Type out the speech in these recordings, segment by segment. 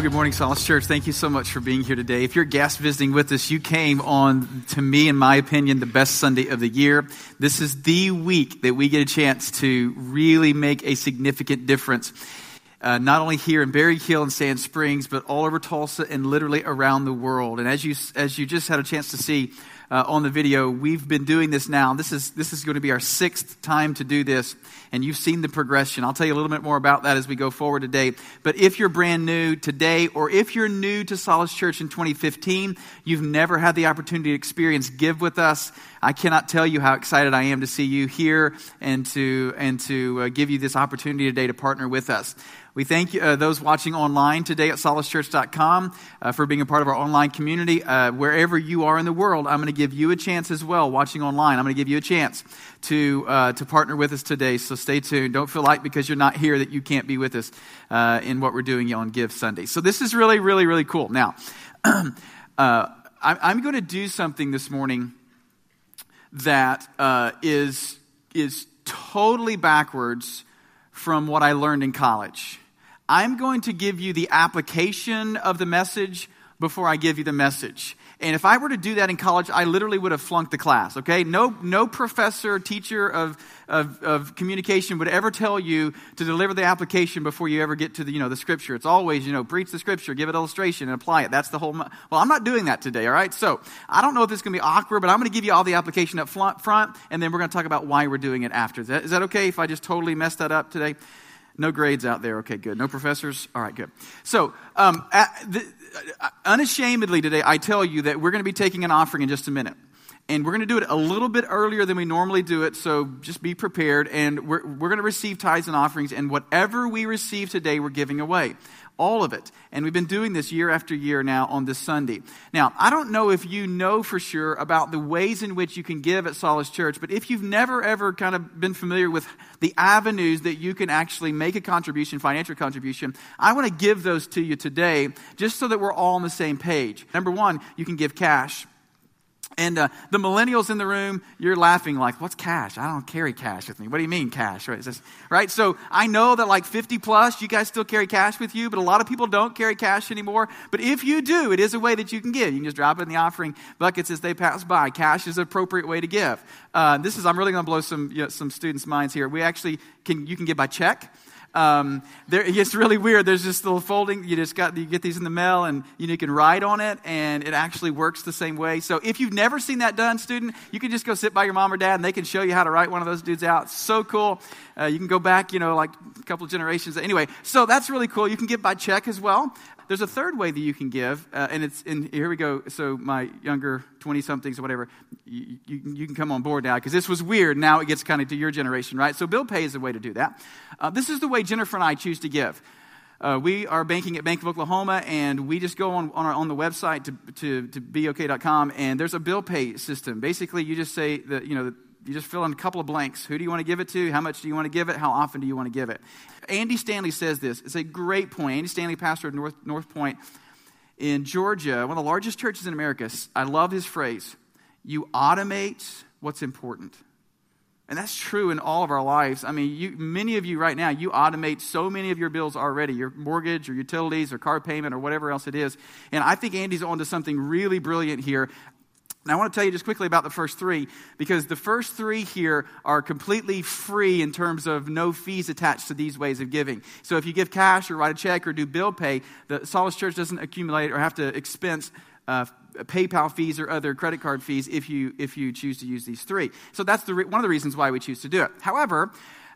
Well, good morning, Solace Church. Thank you so much for being here today. If you're guest visiting with us, you came on, to me, in my opinion, the best Sunday of the year. This is the week that we get a chance to really make a significant difference. Uh, not only here in Berryhill and Sand Springs, but all over Tulsa and literally around the world. And as you, as you just had a chance to see, uh, on the video, we've been doing this now. This is, this is going to be our sixth time to do this, and you've seen the progression. I'll tell you a little bit more about that as we go forward today. But if you're brand new today, or if you're new to Solace Church in 2015, you've never had the opportunity to experience Give with us, I cannot tell you how excited I am to see you here and to, and to uh, give you this opportunity today to partner with us. We thank uh, those watching online today at solacechurch.com uh, for being a part of our online community. Uh, wherever you are in the world, I'm going to give you a chance as well, watching online. I'm going to give you a chance to, uh, to partner with us today. So stay tuned. Don't feel like because you're not here that you can't be with us uh, in what we're doing on Give Sunday. So this is really, really, really cool. Now, uh, I'm going to do something this morning that is is totally backwards from what I learned in college. I'm going to give you the application of the message before I give you the message. And if I were to do that in college, I literally would have flunked the class, okay? No, no professor, teacher of, of, of, communication would ever tell you to deliver the application before you ever get to the, you know, the scripture. It's always, you know, preach the scripture, give it illustration, and apply it. That's the whole, well, I'm not doing that today, all right? So I don't know if this is going to be awkward, but I'm going to give you all the application up front, and then we're going to talk about why we're doing it after. Is that, is that okay if I just totally mess that up today? No grades out there. Okay, good. No professors? All right, good. So, um, the, Uh, uh, unashamedly today, I tell you that we're going to be taking an offering in just a minute. And we're going to do it a little bit earlier than we normally do it, so just be prepared. And we're, we're going to receive tithes and offerings, and whatever we receive today, we're giving away all of it. And we've been doing this year after year now on this Sunday. Now, I don't know if you know for sure about the ways in which you can give at Solace Church, but if you've never ever kind of been familiar with the avenues that you can actually make a contribution, financial contribution, I want to give those to you today just so that we're all on the same page. Number one, you can give cash. And uh, the millennials in the room, you're laughing like, what's cash? I don't carry cash with me. What do you mean cash? Right? Right? So I know that like 50 plus, you guys still carry cash with you, but a lot of people don't carry cash anymore. But if you do, it is a way that you can give. You can just drop it in the offering buckets as they pass by. Cash is an appropriate way to give. Uh, this is, I'm really going to blow some, you know, some students' minds here. We actually can, you can give by check. Um, there, it's really weird. There's this little folding. You just got you get these in the mail, and you, know, you can write on it, and it actually works the same way. So if you've never seen that done, student, you can just go sit by your mom or dad, and they can show you how to write one of those dudes out. So cool. Uh, you can go back, you know, like a couple of generations. Anyway, so that's really cool. You can get by check as well. There's a third way that you can give, uh, and it's in here we go. So my younger 20 somethings or whatever, you, you, you, can come on board now because this was weird. Now it gets kind of to your generation, right? So bill pay is a way to do that. Uh, this is the way Jennifer and I choose to give. Uh, we are banking at Bank of Oklahoma, and we just go on on, our, on the website to, to, to beok.com, and there's a bill pay system. Basically, you just say that, you know, you just fill in a couple of blanks. Who do you want to give it to? How much do you want to give it? How often do you want to give it? Andy Stanley says this. It's a great point. Andy Stanley, pastor of North, North Point in Georgia, one of the largest churches in America. I love his phrase you automate what's important. And that's true in all of our lives. I mean, you, many of you right now, you automate so many of your bills already your mortgage or utilities or car payment or whatever else it is. And I think Andy's onto something really brilliant here. I want to tell you just quickly about the first three because the first three here are completely free in terms of no fees attached to these ways of giving. So, if you give cash or write a check or do bill pay, the Solace Church doesn't accumulate or have to expense uh, PayPal fees or other credit card fees if you if you choose to use these three. So that's the re- one of the reasons why we choose to do it. However,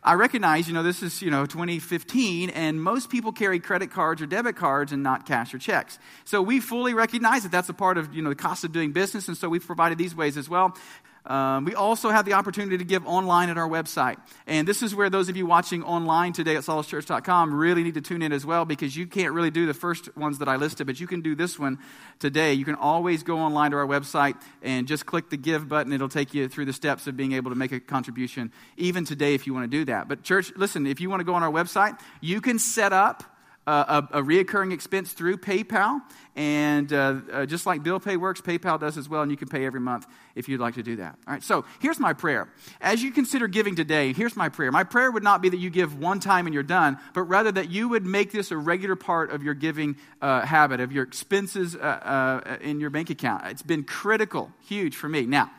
I recognize, you know, this is, you know, 2015, and most people carry credit cards or debit cards and not cash or checks. So we fully recognize that that's a part of, you know, the cost of doing business, and so we've provided these ways as well. Um, we also have the opportunity to give online at our website. And this is where those of you watching online today at solacechurch.com really need to tune in as well because you can't really do the first ones that I listed, but you can do this one today. You can always go online to our website and just click the give button. It'll take you through the steps of being able to make a contribution, even today if you want to do that. But, church, listen, if you want to go on our website, you can set up a, a reoccurring expense through PayPal. And uh, uh, just like Bill Pay works, PayPal does as well, and you can pay every month if you'd like to do that. All right, so here's my prayer. As you consider giving today, here's my prayer. My prayer would not be that you give one time and you're done, but rather that you would make this a regular part of your giving uh, habit, of your expenses uh, uh, in your bank account. It's been critical, huge for me. Now,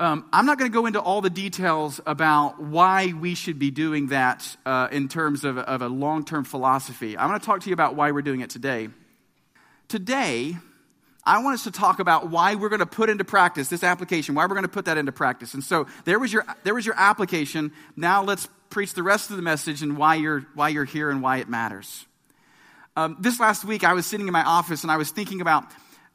um, I'm not going to go into all the details about why we should be doing that uh, in terms of, of a long term philosophy. I'm going to talk to you about why we're doing it today. Today, I want us to talk about why we're going to put into practice this application, why we're going to put that into practice. And so there was your, there was your application. Now let's preach the rest of the message and why you're, why you're here and why it matters. Um, this last week, I was sitting in my office and I was thinking about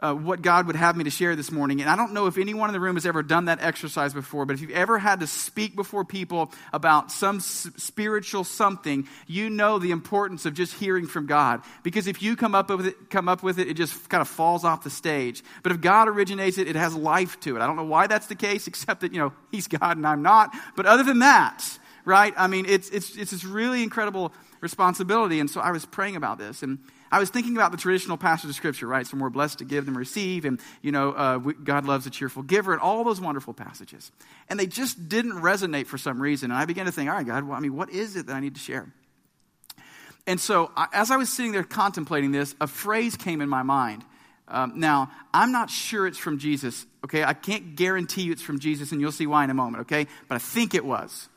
uh, what God would have me to share this morning. And I don't know if anyone in the room has ever done that exercise before, but if you've ever had to speak before people about some s- spiritual something, you know the importance of just hearing from God. Because if you come up with it, come up with it, it just kind of falls off the stage. But if God originates it, it has life to it. I don't know why that's the case, except that you know He's God and I'm not. But other than that, right? I mean, it's it's it's this really incredible responsibility. And so I was praying about this and I was thinking about the traditional passage of Scripture, right? So we're blessed to give than receive, and, you know, uh, we, God loves a cheerful giver, and all those wonderful passages. And they just didn't resonate for some reason. And I began to think, all right, God, well, I mean, what is it that I need to share? And so I, as I was sitting there contemplating this, a phrase came in my mind. Um, now, I'm not sure it's from Jesus, okay? I can't guarantee you it's from Jesus, and you'll see why in a moment, okay? But I think it was,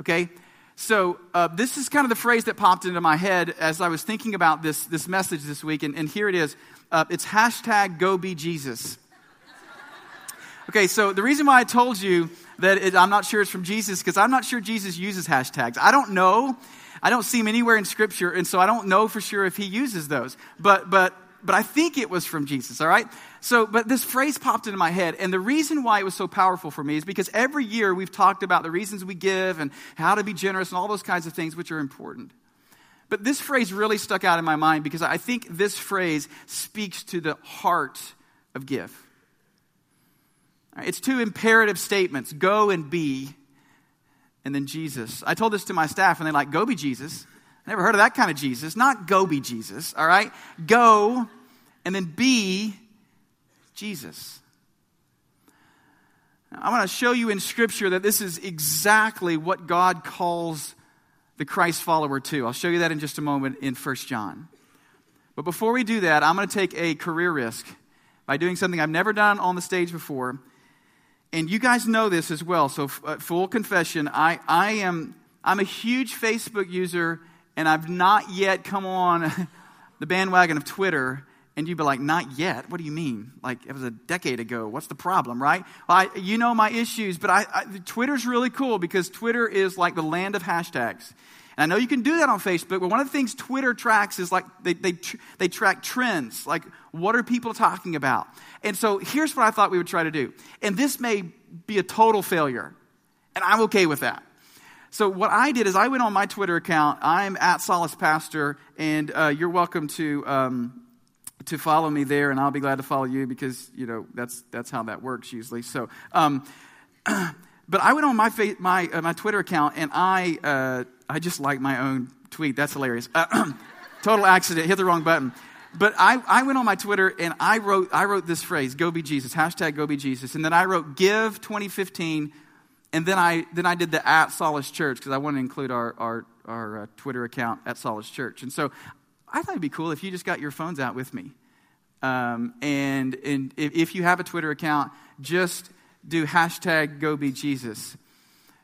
okay? So, uh, this is kind of the phrase that popped into my head as I was thinking about this, this message this week, and, and here it is. Uh, it's hashtag go be Jesus. Okay, so the reason why I told you that it, I'm not sure it's from Jesus, because I'm not sure Jesus uses hashtags. I don't know. I don't see him anywhere in Scripture, and so I don't know for sure if he uses those. But, but but I think it was from Jesus, all right? So, but this phrase popped into my head, and the reason why it was so powerful for me is because every year we've talked about the reasons we give and how to be generous and all those kinds of things, which are important. But this phrase really stuck out in my mind because I think this phrase speaks to the heart of give. It's two imperative statements go and be, and then Jesus. I told this to my staff, and they're like, go be Jesus. Never heard of that kind of Jesus. Not go be Jesus, all right? Go and then be Jesus. I want to show you in Scripture that this is exactly what God calls the Christ follower to. I'll show you that in just a moment in 1 John. But before we do that, I'm going to take a career risk by doing something I've never done on the stage before. And you guys know this as well. So, uh, full confession, I, I am I'm a huge Facebook user and I've not yet come on the bandwagon of Twitter, and you'd be like, not yet? What do you mean? Like, it was a decade ago. What's the problem, right? I, you know my issues, but I, I, Twitter's really cool because Twitter is like the land of hashtags. And I know you can do that on Facebook, but one of the things Twitter tracks is like they, they, they track trends. Like, what are people talking about? And so here's what I thought we would try to do. And this may be a total failure, and I'm okay with that. So what I did is I went on my Twitter account. I'm at Solace Pastor, and uh, you're welcome to um, to follow me there, and I'll be glad to follow you because you know that's that's how that works usually. So, um, but I went on my fa- my uh, my Twitter account, and I uh, I just like my own tweet. That's hilarious. total accident. Hit the wrong button. But I, I went on my Twitter and I wrote I wrote this phrase, go be Jesus, hashtag go be Jesus. And then I wrote give 2015 and then I then I did the at Solace Church because I wanted to include our our, our uh, Twitter account at Solace Church. And so I thought it'd be cool if you just got your phones out with me. Um, and and if, if, you have a Twitter account, just do hashtag Go Be Jesus.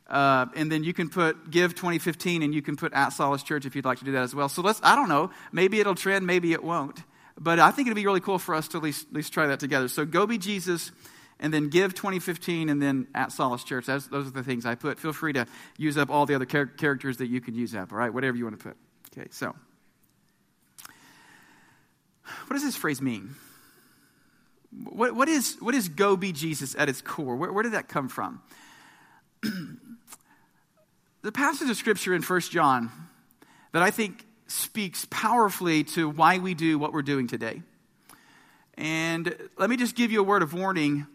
Uh, and then you can put give 2015 and you can put at Solace Church if you'd like to do that as well. So let's, I don't know, maybe it'll trend, maybe it won't. But I think it'd be really cool for us to at least, at least try that together. So go be Jesus and then give 2015 and then at Solace Church. Those, those are the things I put. Feel free to use up all the other char- characters that you can use up, all right? Whatever you want to put. Okay, so what does this phrase mean? What, what, is, what is go be Jesus at its core? Where, where did that come from? the passage of scripture in 1 John that I think speaks powerfully to why we do what we're doing today. And let me just give you a word of warning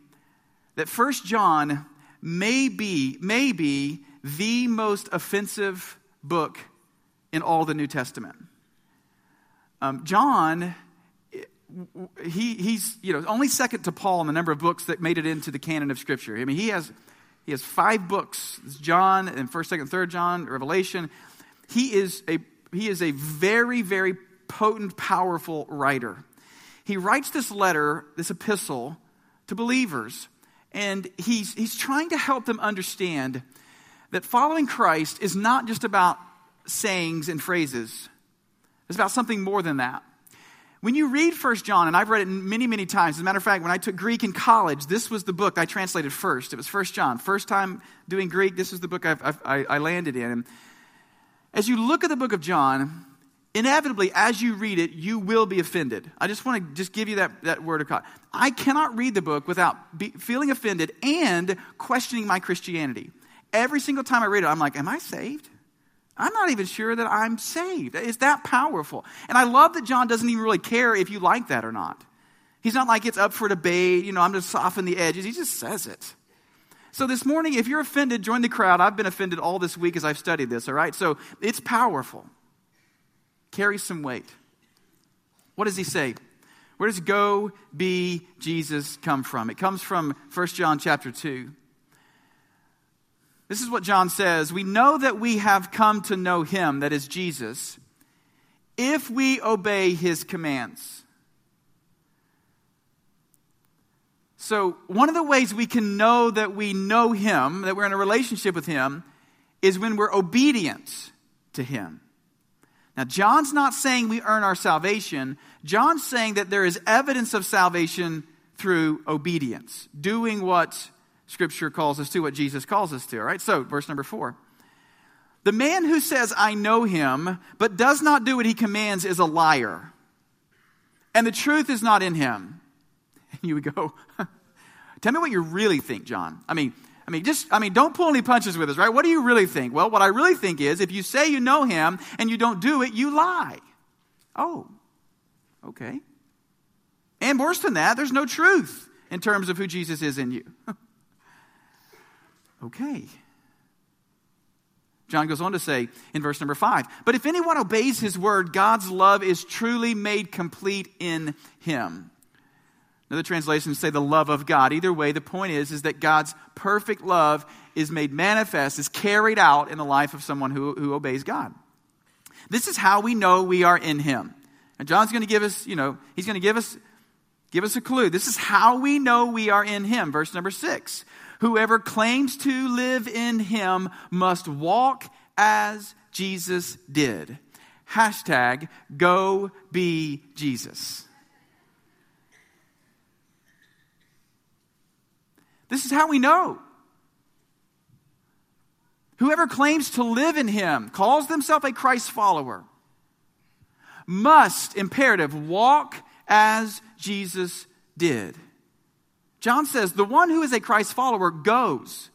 that First John may be, may be the most offensive book in all the New Testament. Um, John, he, he's you know only second to Paul in the number of books that made it into the canon of Scripture. I mean, he has he has five books: it's John and First, Second, Third John, Revelation. He is a he is a very very potent, powerful writer. He writes this letter, this epistle, to believers, and he's he's trying to help them understand that following Christ is not just about sayings and phrases. It's about something more than that. When you read First John, and I've read it many, many times, as a matter of fact, when I took Greek in college, this was the book I translated first. It was First John. First time doing Greek, this was the book I've, I've, i landed in. As you look at the book of John, inevitably, as you read it, you will be offended. I just want to just give you that, that word of God. I cannot read the book without be, feeling offended and questioning my Christianity. Every single time I read it, I'm like, am I saved? I'm not even sure that I'm saved. It's that powerful. And I love that John doesn't even really care if you like that or not. He's not like it's up for debate, you know, I'm just soften the edges. He just says it. So this morning, if you're offended, join the crowd. I've been offended all this week as I've studied this, all right? So it's powerful. Carries some weight. What does he say? Where does go be Jesus come from? It comes from 1 John chapter 2. This is what John says We know that we have come to know him, that is Jesus, if we obey his commands. So, one of the ways we can know that we know him, that we're in a relationship with him, is when we're obedient to him. Now, John's not saying we earn our salvation. John's saying that there is evidence of salvation through obedience, doing what Scripture calls us to, what Jesus calls us to. All right, so verse number four. The man who says, I know him, but does not do what he commands is a liar. And the truth is not in him. And you would go, Tell me what you really think, John. I mean, I mean, just, I mean, don't pull any punches with us, right? What do you really think? Well, what I really think is if you say you know him and you don't do it, you lie. Oh, okay. And worse than that, there's no truth in terms of who Jesus is in you. Okay. John goes on to say in verse number five, but if anyone obeys his word, God's love is truly made complete in him. Another translation say the love of God. Either way, the point is, is that God's perfect love is made manifest, is carried out in the life of someone who, who obeys God. This is how we know we are in him. And John's going to give us, you know, he's going to give us give us a clue. This is how we know we are in him. Verse number six. Whoever claims to live in him must walk as Jesus did. Hashtag go be Jesus. This is how we know. Whoever claims to live in him, calls themselves a Christ follower, must, imperative, walk as Jesus did. John says, the one who is a Christ follower goes.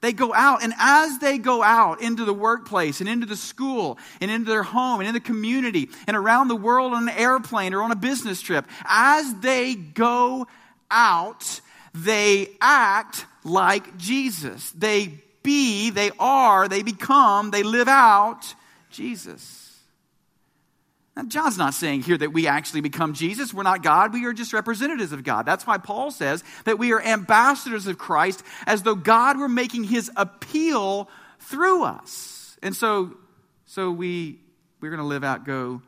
They go out, and as they go out into the workplace and into the school and into their home and in the community and around the world on an airplane or on a business trip, as they go out, they act like Jesus. They be, they are, they become, they live out Jesus. Now, John's not saying here that we actually become Jesus. We're not God. We are just representatives of God. That's why Paul says that we are ambassadors of Christ as though God were making his appeal through us. And so, so we, we're going to live out, go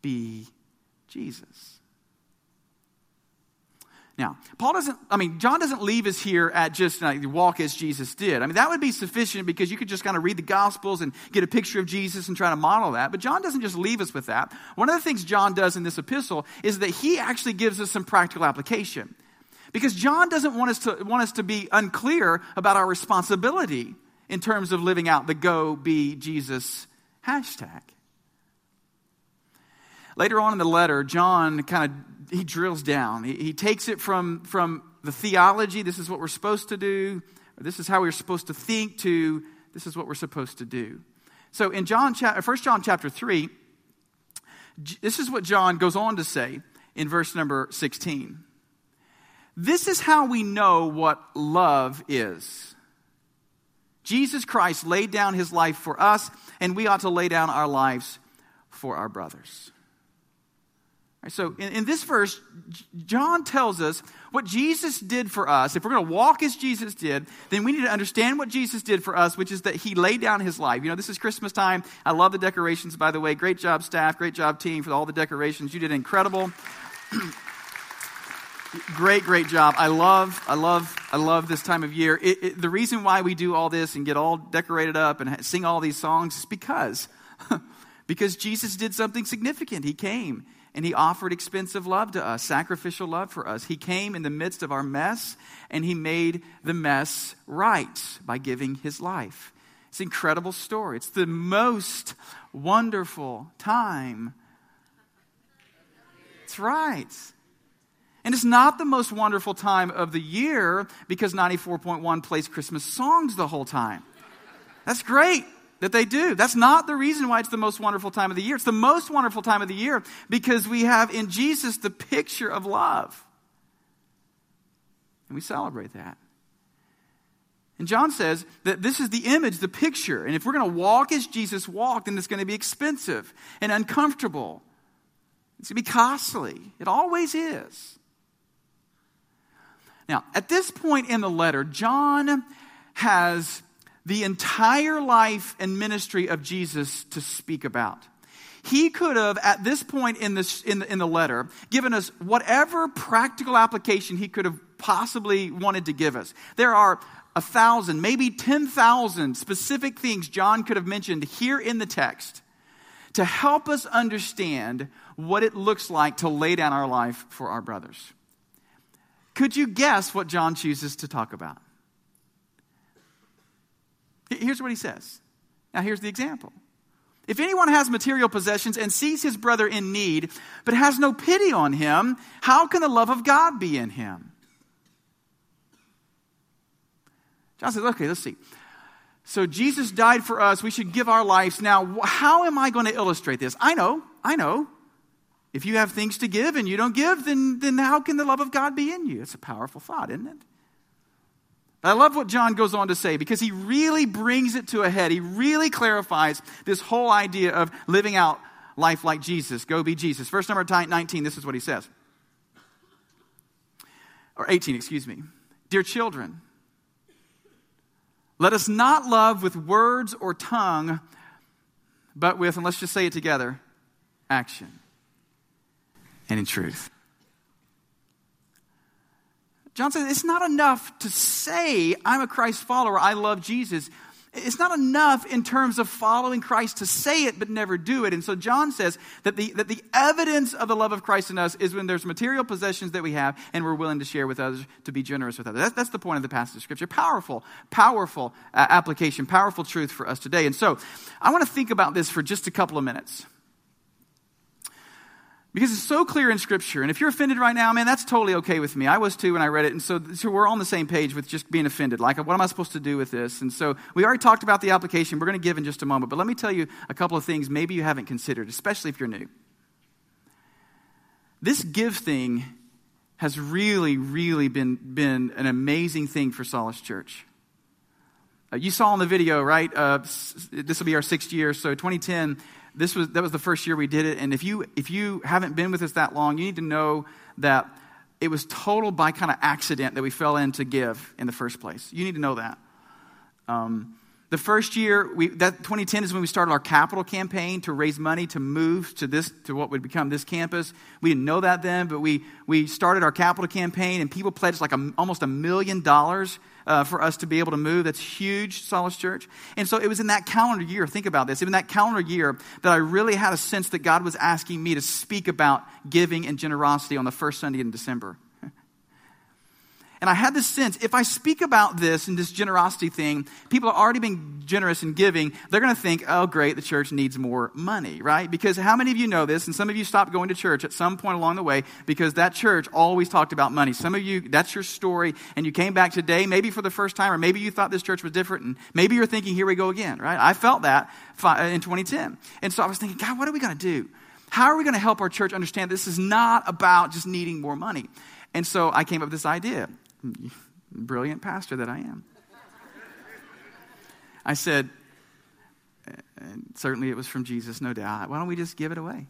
be Jesus. Now, Paul doesn't, I mean, John doesn't leave us here at just like, walk as Jesus did. I mean, that would be sufficient because you could just kind of read the Gospels and get a picture of Jesus and try to model that. But John doesn't just leave us with that. One of the things John does in this epistle is that he actually gives us some practical application. Because John doesn't want us to, want us to be unclear about our responsibility in terms of living out the go be Jesus hashtag. Later on in the letter, John kind of he drills down. He, he takes it from, from the theology, this is what we're supposed to do, this is how we're supposed to think, to this is what we're supposed to do. So in John, 1 uh, John chapter 3, this is what John goes on to say in verse number 16. This is how we know what love is. Jesus Christ laid down his life for us, and we ought to lay down our lives for our brothers. So in, in, this verse, John tells us what Jesus did for us. If we're going to walk as Jesus did, then we need to understand what Jesus did for us, which is that he laid down his life. You know, this is Christmas time. I love the decorations, by the way. Great job, staff. Great job, team, for all the decorations. You did incredible. great, great job. I love, I love, I love this time of year. It, it, the reason why we do all this and get all decorated up and sing all these songs is because, because Jesus did something significant. He came and he offered expensive love to us, sacrificial love for us. He came in the midst of our mess and he made the mess right by giving his life. It's an incredible story. It's the most wonderful time. It's right. And it's not the most wonderful time of the year because 94.1 plays Christmas songs the whole time. That's great that they do. That's not the reason why it's the most wonderful time of the year. It's the most wonderful time of the year because we have in Jesus the picture of love. And we celebrate that. And John says that this is the image, the picture. And if we're going to walk as Jesus walked, then it's going to be expensive and uncomfortable. It's going to be costly. It always is. Now, at this point in the letter, John has the entire life and ministry of Jesus to speak about. He could have, at this point in, this, in, the, in the letter, given us whatever practical application he could have possibly wanted to give us. There are a thousand, maybe 10,000 specific things John could have mentioned here in the text to help us understand what it looks like to lay down our life for our brothers. Could you guess what John chooses to talk about? Here's what he says. Now, here's the example. If anyone has material possessions and sees his brother in need, but has no pity on him, how can the love of God be in him? John says, okay, let's see. So Jesus died for us. We should give our lives. Now, how am I going to illustrate this? I know, I know. If you have things to give and you don't give, then, then how can the love of God be in you? It's a powerful thought, isn't it? I love what John goes on to say because he really brings it to a head. He really clarifies this whole idea of living out life like Jesus. Go be Jesus. Verse number 19, this is what he says. Or 18, excuse me. Dear children, let us not love with words or tongue, but with, and let's just say it together, action and in truth. John says it's not enough to say, I'm a Christ follower, I love Jesus. It's not enough in terms of following Christ to say it but never do it. And so John says that the, that the evidence of the love of Christ in us is when there's material possessions that we have and we're willing to share with others, to be generous with others. That's, that's the point of the passage of Scripture. Powerful, powerful uh, application, powerful truth for us today. And so I want to think about this for just a couple of minutes. Because it's so clear in Scripture. And if you're offended right now, man, that's totally okay with me. I was too when I read it. And so, so we're on the same page with just being offended. Like, what am I supposed to do with this? And so we already talked about the application. We're going to give in just a moment. But let me tell you a couple of things maybe you haven't considered, especially if you're new. This give thing has really, really been, been an amazing thing for Solace Church. Uh, you saw in the video, right? Uh, this will be our sixth year. So 2010 this was that was the first year we did it. And if you if you haven't been with us that long you need to know that it was total by kind of accident that we fell in to give in the first place. You need to know that. Um, the first year we, that 2010 is when we started our capital campaign to raise money to move to this to what would become this campus. We didn't know that then but we we started our capital campaign and people pledged like a, almost a million dollars uh, for us to be able to move. That's huge, Solace Church. And so it was in that calendar year, think about this, in that calendar year that I really had a sense that God was asking me to speak about giving and generosity on the first Sunday in December. And I had this sense if I speak about this and this generosity thing, people are already being generous and giving, they're going to think, oh, great, the church needs more money, right? Because how many of you know this? And some of you stopped going to church at some point along the way because that church always talked about money. Some of you, that's your story, and you came back today, maybe for the first time, or maybe you thought this church was different, and maybe you're thinking, here we go again, right? I felt that uh, in 2010. And so I was thinking, God, what are we going to do? How are we going to help our church understand this is not about just needing more money? And so I came up with this idea. Brilliant pastor that I am. I said, certainly it was from Jesus, no doubt. Why don't we just give it away?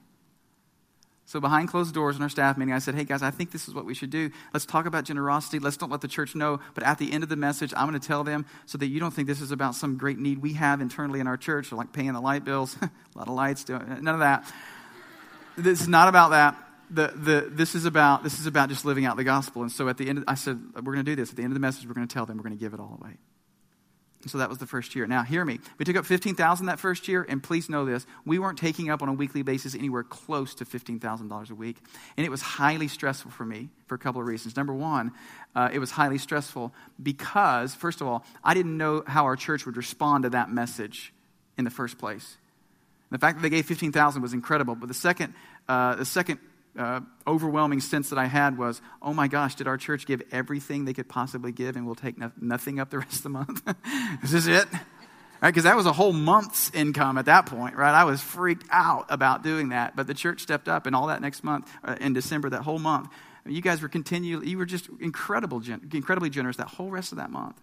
So behind closed doors in our staff meeting, I said, hey guys, I think this is what we should do. Let's talk about generosity. Let's don't let the church know. But at the end of the message, I'm going to tell them so that you don't think this is about some great need we have internally in our church, like paying the light bills, a lot of lights, none of that. This is not about that. The, the, this, is about, this is about just living out the gospel. And so at the end, of, I said, we're going to do this. At the end of the message, we're going to tell them we're going to give it all away. So that was the first year. Now, hear me. We took up 15,000 that first year, and please know this. We weren't taking up on a weekly basis anywhere close to $15,000 a week. And it was highly stressful for me for a couple of reasons. Number one, uh, it was highly stressful because, first of all, I didn't know how our church would respond to that message in the first place. The fact that they gave 15,000 was incredible. But the second, uh, the second uh, overwhelming sense that I had was, oh my gosh, did our church give everything they could possibly give and we'll take no- nothing up the rest of the month? Is this it? Right, because that was a whole month's income at that point, right? I was freaked out about doing that, but the church stepped up, and all that next month uh, in December, that whole month, you guys were continually, you were just incredible, incredibly generous that whole rest of that month.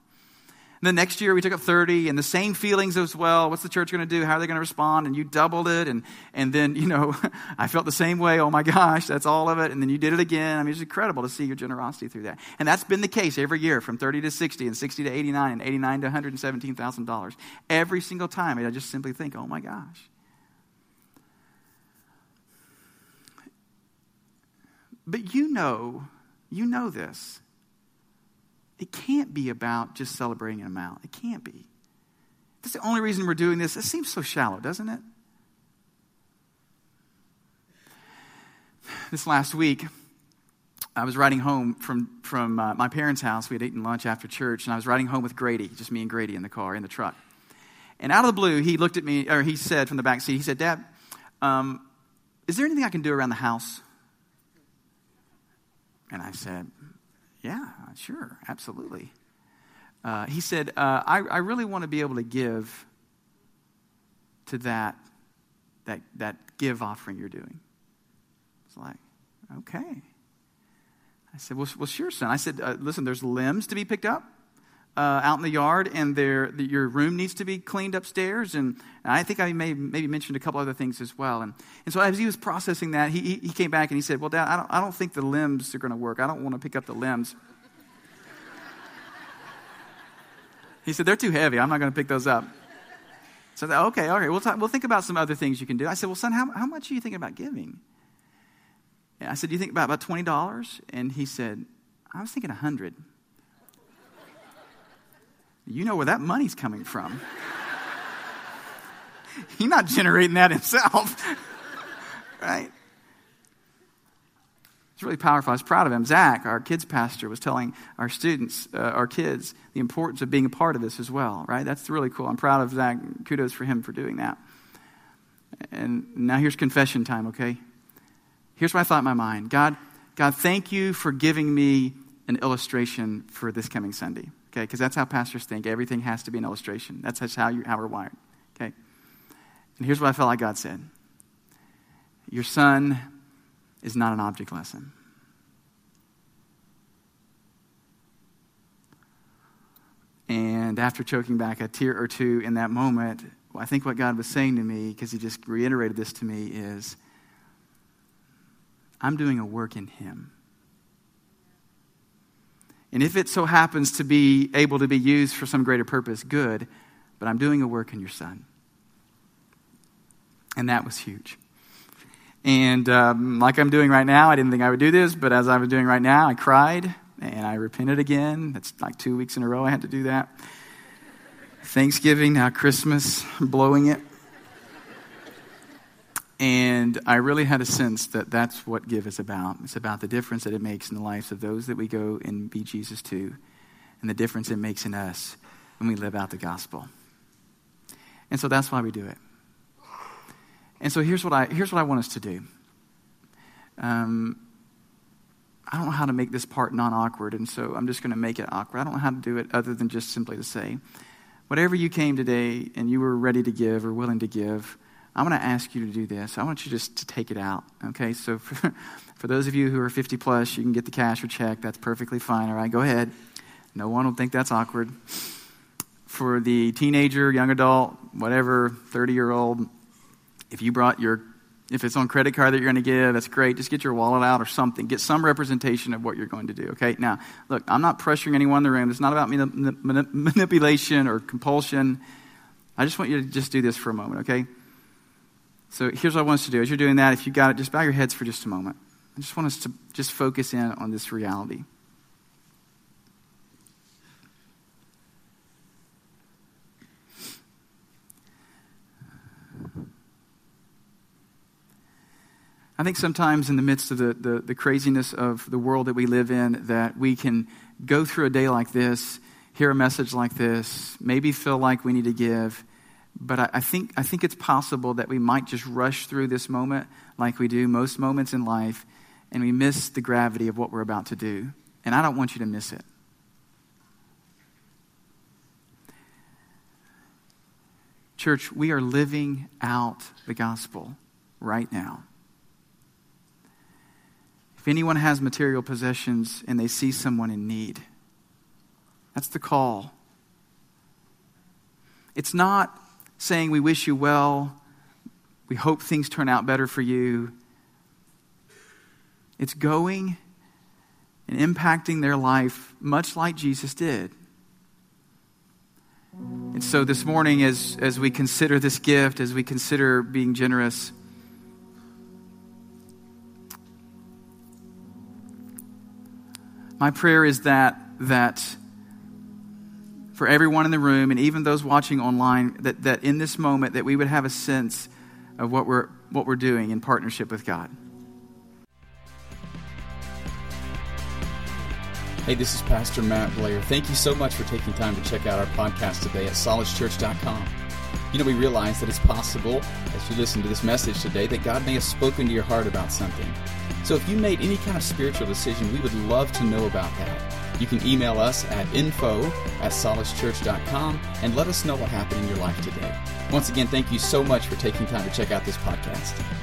And then next year we took up 30 and the same feelings as well. What's the church going to do? How are they going to respond? And you doubled it. And, and then, you know, I felt the same way. Oh my gosh, that's all of it. And then you did it again. I mean, it's incredible to see your generosity through that. And that's been the case every year from 30 to 60 and 60 to 89 and 89 to $117,000. Every single time. I just simply think, oh my gosh. But you know, you know this it can't be about just celebrating an amount. It can't be. That's the only reason we're doing this. It seems so shallow, doesn't it? This last week, I was riding home from, from uh, my parents' house. We had eaten lunch after church, and I was riding home with Grady, just me and Grady in the car, in the truck. And out of the blue, he looked at me, or he said from the back seat, he said, Dad, um, is there anything I can do around the house? And I said, yeah, sure, absolutely. Uh, he said, uh, I, I really want to be able to give to that, that, that give offering you're doing. It's like, okay. I said, well, well sure, son. I said, uh, listen, there's limbs to be picked up. Uh, out in the yard, and the, your room needs to be cleaned upstairs. And, and, I think I may maybe mentioned a couple other things as well. And, and so as he was processing that, he, he came back and he said, "Well, Dad, I don't, I don't think the limbs are going to work. I don't want to pick up the limbs." he said, "They're too heavy. I'm not going to pick those up." So I said, okay, all right, we'll, talk, we'll think about some other things you can do. I said, well, son, how, how much are you thinking about giving? And I said, do you think about about twenty dollars? And he said, I was thinking a hundred you know where that money's coming from. He's not generating that himself, right? It's really powerful. I was proud of him. Zach, our kids pastor, was telling our students, uh, our kids, the importance of being a part of this as well, right? That's really cool. I'm proud of Zach. Kudos for him for doing that. And now here's confession time, okay? Here's what I thought in my mind God, God, thank you for giving me an illustration for this coming Sunday okay? Because that's how pastors think. Everything has to be an illustration. That's just how, you, how we're wired, okay? And here's what I felt like God said Your son is not an object lesson. And after choking back a tear or two in that moment, I think what God was saying to me, because He just reiterated this to me, is I'm doing a work in Him. And if it so happens to be able to be used for some greater purpose, good. But I'm doing a work in your son. And that was huge. And um, like I'm doing right now, I didn't think I would do this, but as I was doing right now, I cried and I repented again. That's like two weeks in a row I had to do that. Thanksgiving, now Christmas, blowing it. And I really had a sense that that's what Give is about. It's about the difference that it makes in the lives of those that we go and be Jesus to, and the difference it makes in us when we live out the gospel. And so that's why we do it. And so here's what I, here's what I want us to do. Um, I don't know how to make this part non awkward, and so I'm just going to make it awkward. I don't know how to do it other than just simply to say, whatever you came today and you were ready to give or willing to give, I'm going to ask you to do this. I want you just to take it out. Okay, so for, for those of you who are 50 plus, you can get the cash or check. That's perfectly fine. All right, go ahead. No one will think that's awkward. For the teenager, young adult, whatever, 30 year old, if you brought your If it's on credit card that you're going to give, that's great. Just get your wallet out or something. Get some representation of what you're going to do, okay? Now, look, I'm not pressuring anyone in the room. It's not about manipulation or compulsion. I just want you to just do this for a moment, okay? So here's what I want us to do. As you're doing that, if you got it, just bow your heads for just a moment. I just want us to just focus in on this reality. I think sometimes in the midst of the, the, the, craziness of the world that we live in, that we can go through a day like this, hear a message like this, maybe feel like we need to give. But I, I think, I think it's possible that we might just rush through this moment like we do most moments in life, and we miss the gravity of what we're about to do. And I don't want you to miss it. Church, we are living out the gospel right now. If anyone has material possessions and they see someone in need, that's the call. It's not saying we wish you well, we hope things turn out better for you. It's going and impacting their life much like Jesus did. And so this morning, as, as we consider this gift, as we consider being generous, My prayer is that, that for everyone in the room and even those watching online, that, that in this moment that we would have a sense of what we're, what we're doing in partnership with God. Hey, this is Pastor Matt Blair. Thank you so much for taking time to check out our podcast today at solacechurch.com. You know, we realize that it's possible, as you listen to this message today, that God may have spoken to your heart about something. So if you made any kind of spiritual decision, we would love to know about that. You can email us at info at solacechurch.com and let us know what happened in your life today. Once again, thank you so much for taking time to check out this podcast.